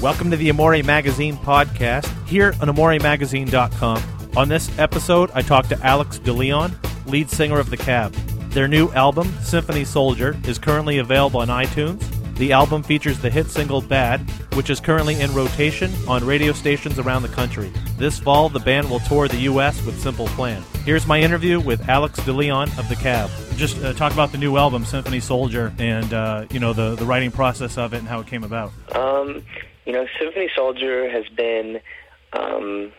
Welcome to the Amore Magazine podcast here on AmoreMagazine.com. On this episode, I talked to Alex DeLeon, lead singer of The Cab. Their new album, Symphony Soldier, is currently available on iTunes. The album features the hit single Bad, which is currently in rotation on radio stations around the country. This fall, the band will tour the U.S. with Simple Plan. Here's my interview with Alex DeLeon of The Cab. Just uh, talk about the new album, Symphony Soldier, and uh, you know the the writing process of it and how it came about. Um, you know, Symphony Soldier has been um,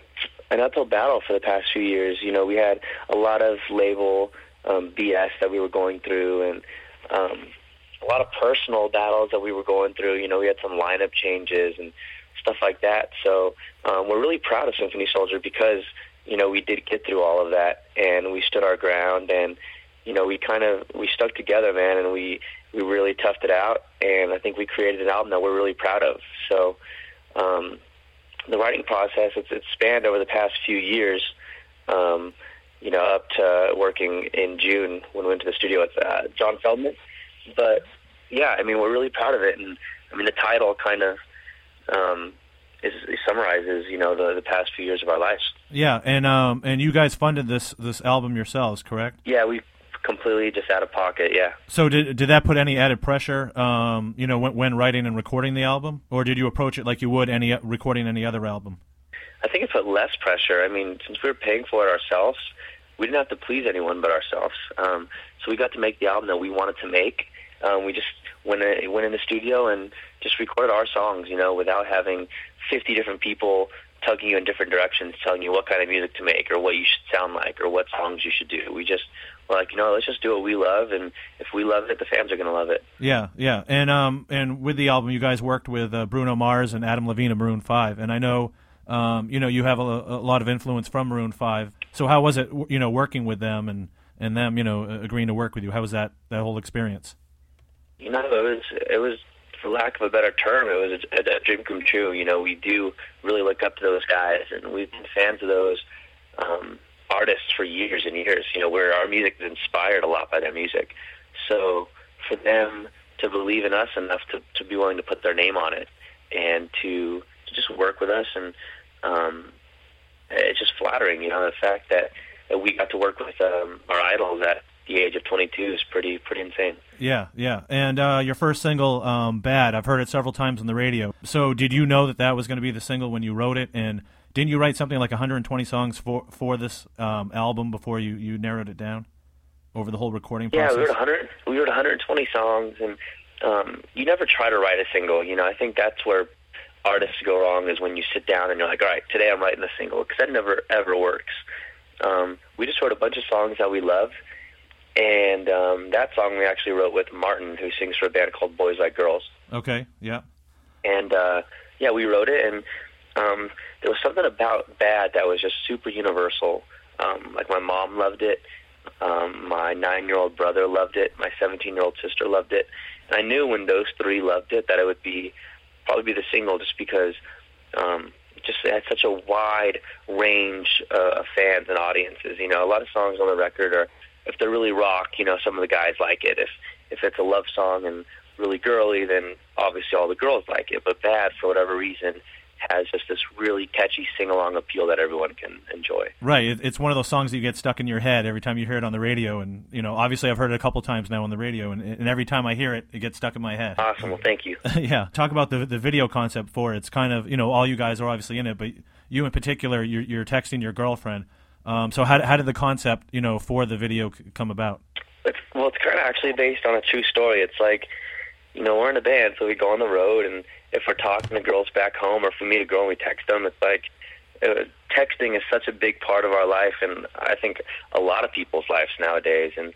an uphill battle for the past few years. You know, we had a lot of label um, BS that we were going through, and um, a lot of personal battles that we were going through. You know, we had some lineup changes and stuff like that. So um, we're really proud of Symphony Soldier because you know we did get through all of that, and we stood our ground, and you know we kind of we stuck together, man, and we we really toughed it out, and I think we created an album that we're really proud of. So um, the writing process it's, it's spanned over the past few years. Um, you know, up to working in June when we went to the studio with uh, John Feldmann. But yeah, I mean, we're really proud of it, and I mean, the title kind of um, is, is summarizes you know the the past few years of our lives. Yeah, and um, and you guys funded this this album yourselves, correct? Yeah, we completely just out of pocket. Yeah. So did did that put any added pressure, um, you know, when, when writing and recording the album, or did you approach it like you would any recording any other album? I think it put less pressure. I mean, since we were paying for it ourselves, we didn't have to please anyone but ourselves. Um, so we got to make the album that we wanted to make. Um, we just went in, went in the studio and just recorded our songs, you know, without having 50 different people tugging you in different directions, telling you what kind of music to make or what you should sound like or what songs you should do. We just like, you know, let's just do what we love, and if we love it, the fans are going to love it. Yeah, yeah, and um, and with the album, you guys worked with uh, Bruno Mars and Adam Levine of Maroon Five, and I know, um, you know, you have a, a lot of influence from Maroon Five. So how was it, you know, working with them and and them, you know, agreeing to work with you? How was that that whole experience? You know, it was it was for lack of a better term, it was a, a dream come true. You know, we do really look up to those guys, and we've been fans of those um, artists for years and years. You know, where our music is inspired a lot by their music. So for them to believe in us enough to to be willing to put their name on it and to to just work with us, and um, it's just flattering. You know, the fact that that we got to work with um, our idols at the age of 22 is pretty pretty insane. Yeah, yeah. And uh, your first single, um, "Bad," I've heard it several times on the radio. So, did you know that that was going to be the single when you wrote it? And didn't you write something like 120 songs for for this um, album before you you narrowed it down over the whole recording process? Yeah, we wrote 100. We wrote 120 songs, and um, you never try to write a single. You know, I think that's where artists go wrong is when you sit down and you're like, all right, today I'm writing a single because that never ever works. Um, we just wrote a bunch of songs that we love and um, that song we actually wrote with Martin, who sings for a band called Boys Like Girls. Okay, yeah. And uh, yeah, we wrote it, and um, there was something about Bad that was just super universal. Um, like my mom loved it, um, my nine-year-old brother loved it, my seventeen-year-old sister loved it, and I knew when those three loved it that it would be probably be the single, just because um, just had such a wide range uh, of fans and audiences. You know, a lot of songs on the record are if they're really rock, you know, some of the guys like it. If if it's a love song and really girly, then obviously all the girls like it. But bad for whatever reason has just this really catchy sing along appeal that everyone can enjoy. Right. It's one of those songs that you get stuck in your head every time you hear it on the radio. And, you know, obviously I've heard it a couple times now on the radio, and, and every time I hear it, it gets stuck in my head. Awesome. Well, thank you. yeah. Talk about the, the video concept for it. It's kind of, you know, all you guys are obviously in it, but you in particular, you're, you're texting your girlfriend. Um, so how, how did the concept, you know, for the video come about? It's, well, it's kind of actually based on a true story. It's like, you know, we're in a band, so we go on the road, and if we're talking to girls back home, or if we meet a girl and we text them, it's like uh, texting is such a big part of our life, and I think a lot of people's lives nowadays. And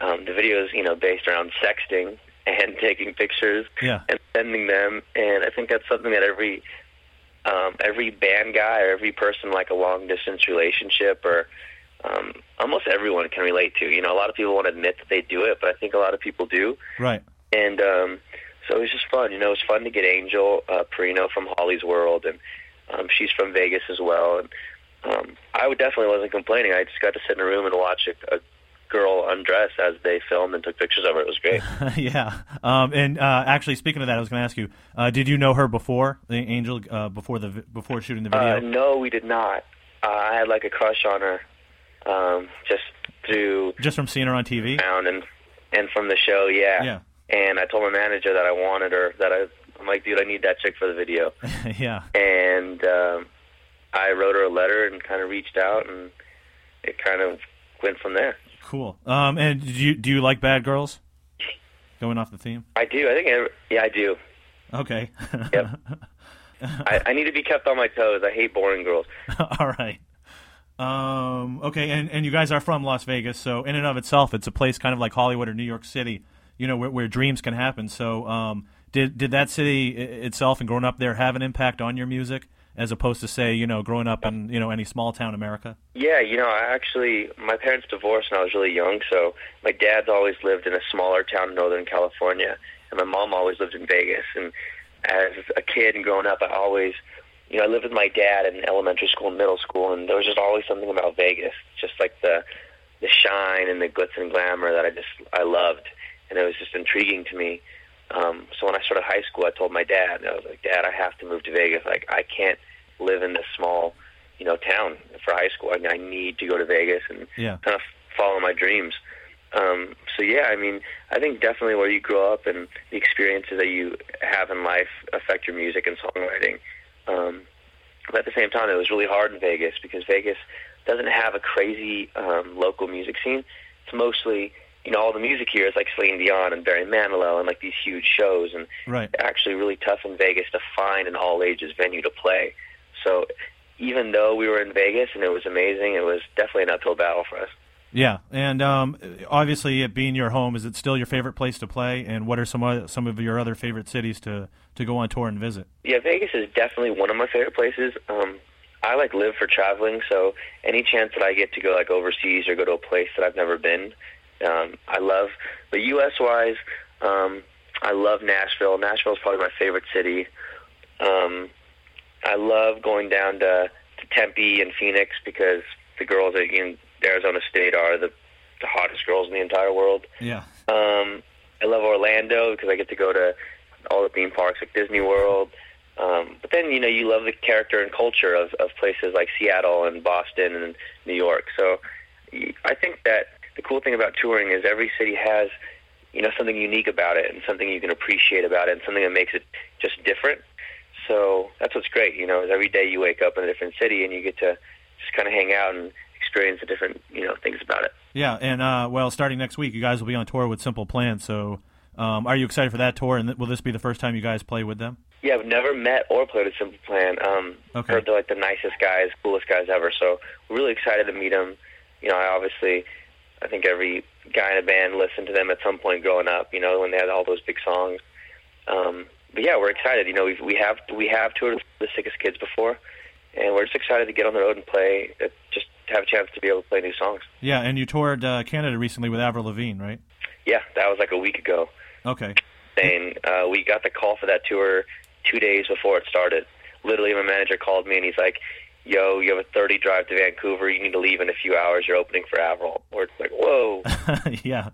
um, the video is, you know, based around sexting and taking pictures yeah. and sending them, and I think that's something that every um, every band guy or every person like a long distance relationship or um, almost everyone can relate to. You know, a lot of people won't admit that they do it, but I think a lot of people do. Right. And um, so it was just fun. You know, it was fun to get Angel uh, Porrino from Holly's World, and um, she's from Vegas as well. And um, I would definitely wasn't complaining. I just got to sit in a room and watch a, a girl undress as they filmed and took pictures of her. It was great. yeah. Um, and uh, actually, speaking of that, I was going to ask you: uh, Did you know her before the Angel uh, before the before shooting the video? Uh, no, we did not. Uh, I had like a crush on her, um, just through just from seeing her on TV. And and from the show, yeah. Yeah. And I told my manager that I wanted her. That I, I'm like, dude, I need that chick for the video. yeah. And um, I wrote her a letter and kind of reached out, and it kind of went from there. Cool. Um, and do you do you like bad girls? Going off the theme. I do. I think. Every, yeah, I do. Okay. yep. I, I need to be kept on my toes. I hate boring girls. All right. Um, okay, and, and you guys are from Las Vegas, so in and of itself, it's a place kind of like Hollywood or New York City, you know, where, where dreams can happen. So, um, did did that city itself and growing up there have an impact on your music, as opposed to say, you know, growing up in you know any small town America? Yeah, you know, I actually my parents divorced when I was really young, so my dad's always lived in a smaller town in Northern California, and my mom always lived in Vegas. And as a kid and growing up, I always you know, I lived with my dad in elementary school and middle school, and there was just always something about Vegas, just like the the shine and the glitz and glamour that I just I loved, and it was just intriguing to me. Um, so when I started high school, I told my dad, and I was like, Dad, I have to move to Vegas. Like I can't live in this small, you know, town for high school. I, I need to go to Vegas and yeah. kind of follow my dreams. Um, so yeah, I mean, I think definitely where you grow up and the experiences that you have in life affect your music and songwriting. Um, but at the same time, it was really hard in Vegas because Vegas doesn't have a crazy um, local music scene. It's mostly, you know, all the music here is like Celine Dion and Barry Manilow and like these huge shows, and right. actually really tough in Vegas to find an all ages venue to play. So even though we were in Vegas and it was amazing, it was definitely an uphill battle for us. Yeah, and um, obviously, it being your home, is it still your favorite place to play? And what are some other, some of your other favorite cities to to go on tour and visit? Yeah, Vegas is definitely one of my favorite places. Um, I like live for traveling, so any chance that I get to go like overseas or go to a place that I've never been, um, I love. But U.S. wise, um, I love Nashville. Nashville is probably my favorite city. Um, I love going down to, to Tempe and Phoenix because the girls are in Arizona State are the the hottest girls in the entire world. Yeah. Um, I love Orlando because I get to go to all the theme parks like Disney World. Um, but then you know you love the character and culture of, of places like Seattle and Boston and New York. So I think that the cool thing about touring is every city has you know something unique about it and something you can appreciate about it and something that makes it just different. So that's what's great. You know, is every day you wake up in a different city and you get to just kind of hang out and experience the different you know things about it. Yeah, and uh, well, starting next week, you guys will be on tour with Simple Plan. So, um, are you excited for that tour? And will this be the first time you guys play with them? Yeah, I've never met or played with Simple Plan. Um, okay. Heard they're like the nicest guys, coolest guys ever. So we're really excited to meet them. You know, I obviously, I think every guy in a band listened to them at some point growing up. You know, when they had all those big songs. Um, but yeah, we're excited. You know, we've, we have we have toured with the Sickest Kids before, and we're just excited to get on the road and play. Uh, just have a chance to be able to play new songs. Yeah, and you toured uh, Canada recently with Avril Lavigne, right? Yeah, that was like a week ago. Okay. And uh, we got the call for that tour two days before it started. Literally, my manager called me and he's like, "Yo, you have a 30 drive to Vancouver. You need to leave in a few hours. You're opening for Avril." We're like, "Whoa." yeah,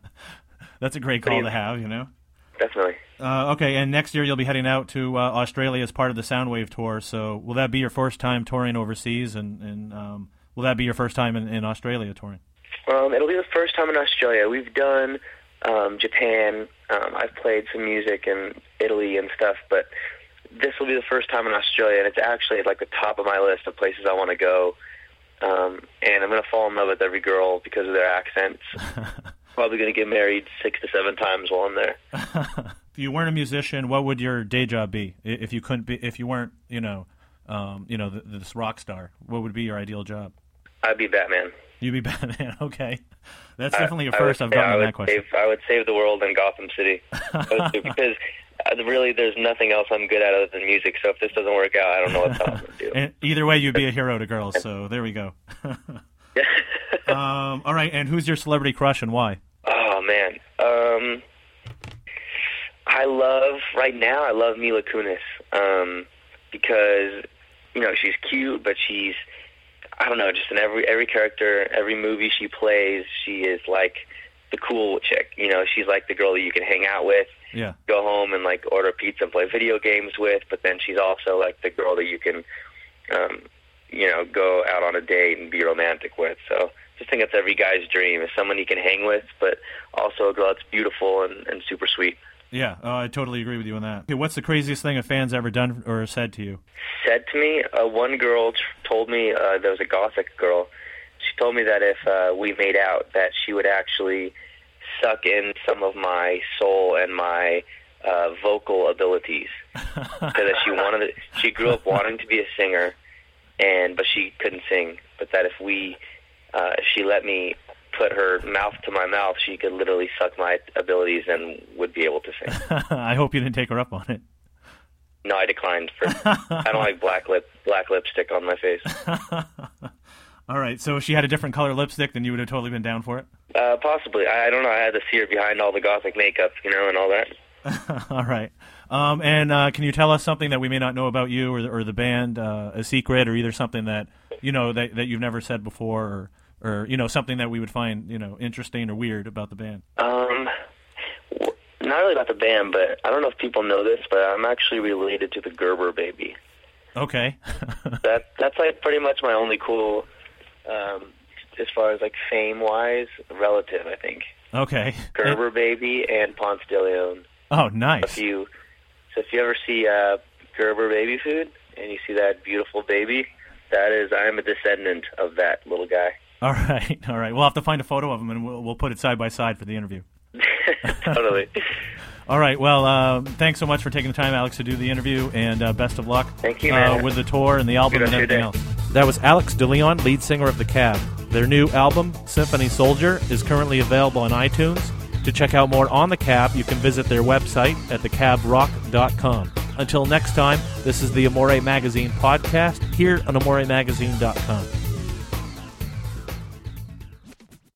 that's a great call to have. You know. Definitely. Uh, okay, and next year you'll be heading out to uh, Australia as part of the Soundwave tour. So, will that be your first time touring overseas? And, and um, will that be your first time in, in Australia touring? Um, it'll be the first time in Australia. We've done um, Japan. Um, I've played some music in Italy and stuff, but this will be the first time in Australia, and it's actually at like the top of my list of places I want to go. Um, and I'm going to fall in love with every girl because of their accents. Probably going to get married six to seven times while I'm there. if you weren't a musician, what would your day job be? If you couldn't be, if you weren't, you know, um, you know, this rock star, what would be your ideal job? I'd be Batman. You'd be Batman. Okay, that's definitely a first. I, I've gotten that question. Save, I would save the world in Gotham City because really, there's nothing else I'm good at other than music. So if this doesn't work out, I don't know what else I'm going to do. and either way, you'd be a hero to girls. So there we go. um, all right, and who's your celebrity crush and why? Oh man, um, I love right now. I love Mila Kunis um, because you know she's cute, but she's I don't know, just in every every character, every movie she plays, she is like the cool chick. You know, she's like the girl that you can hang out with, Yeah. go home and like order pizza and play video games with. But then she's also like the girl that you can, um, you know, go out on a date and be romantic with. So just think that's every guy's dream is someone you can hang with, but also a girl that's beautiful and, and super sweet. Yeah, oh, I totally agree with you on that. Okay, what's the craziest thing a fan's ever done or said to you? said to me, uh, one girl t- told me uh, there was a gothic girl. She told me that if uh, we made out, that she would actually suck in some of my soul and my uh, vocal abilities. Because that she wanted, to, she grew up wanting to be a singer, and but she couldn't sing. But that if we, uh, if she let me put her mouth to my mouth, she could literally suck my abilities and would be able to sing. I hope you didn't take her up on it. No, I declined. For I don't like black lip black lipstick on my face. All right, so if she had a different color lipstick, then you would have totally been down for it. Uh, possibly. I, I don't know. I had to see her behind all the gothic makeup, you know, and all that. All right. Um, and uh, can you tell us something that we may not know about you or the, or the band, uh, a secret, or either something that you know that, that you've never said before, or or you know something that we would find you know interesting or weird about the band? Um, w- not really about the band, but I don't know if people know this, but I'm actually related to the Gerber baby. Okay. That that's like pretty much my only cool, um, as far as like fame wise, relative. I think okay. Gerber baby and Ponce de Leon. Oh, If nice. you, so if you ever see uh, Gerber baby food and you see that beautiful baby, that is I am a descendant of that little guy. All right. All right. We'll have to find a photo of him and we'll we'll put it side by side for the interview. totally. All right. Well, uh, thanks so much for taking the time, Alex, to do the interview, and uh, best of luck. Thank you, uh, with the tour and the album Good and rest of your everything else. That was Alex DeLeon, lead singer of the Cab. Their new album, Symphony Soldier, is currently available on iTunes. To check out more on the Cab, you can visit their website at thecabrock.com. Until next time, this is the Amore Magazine podcast here on AmoreMagazine.com.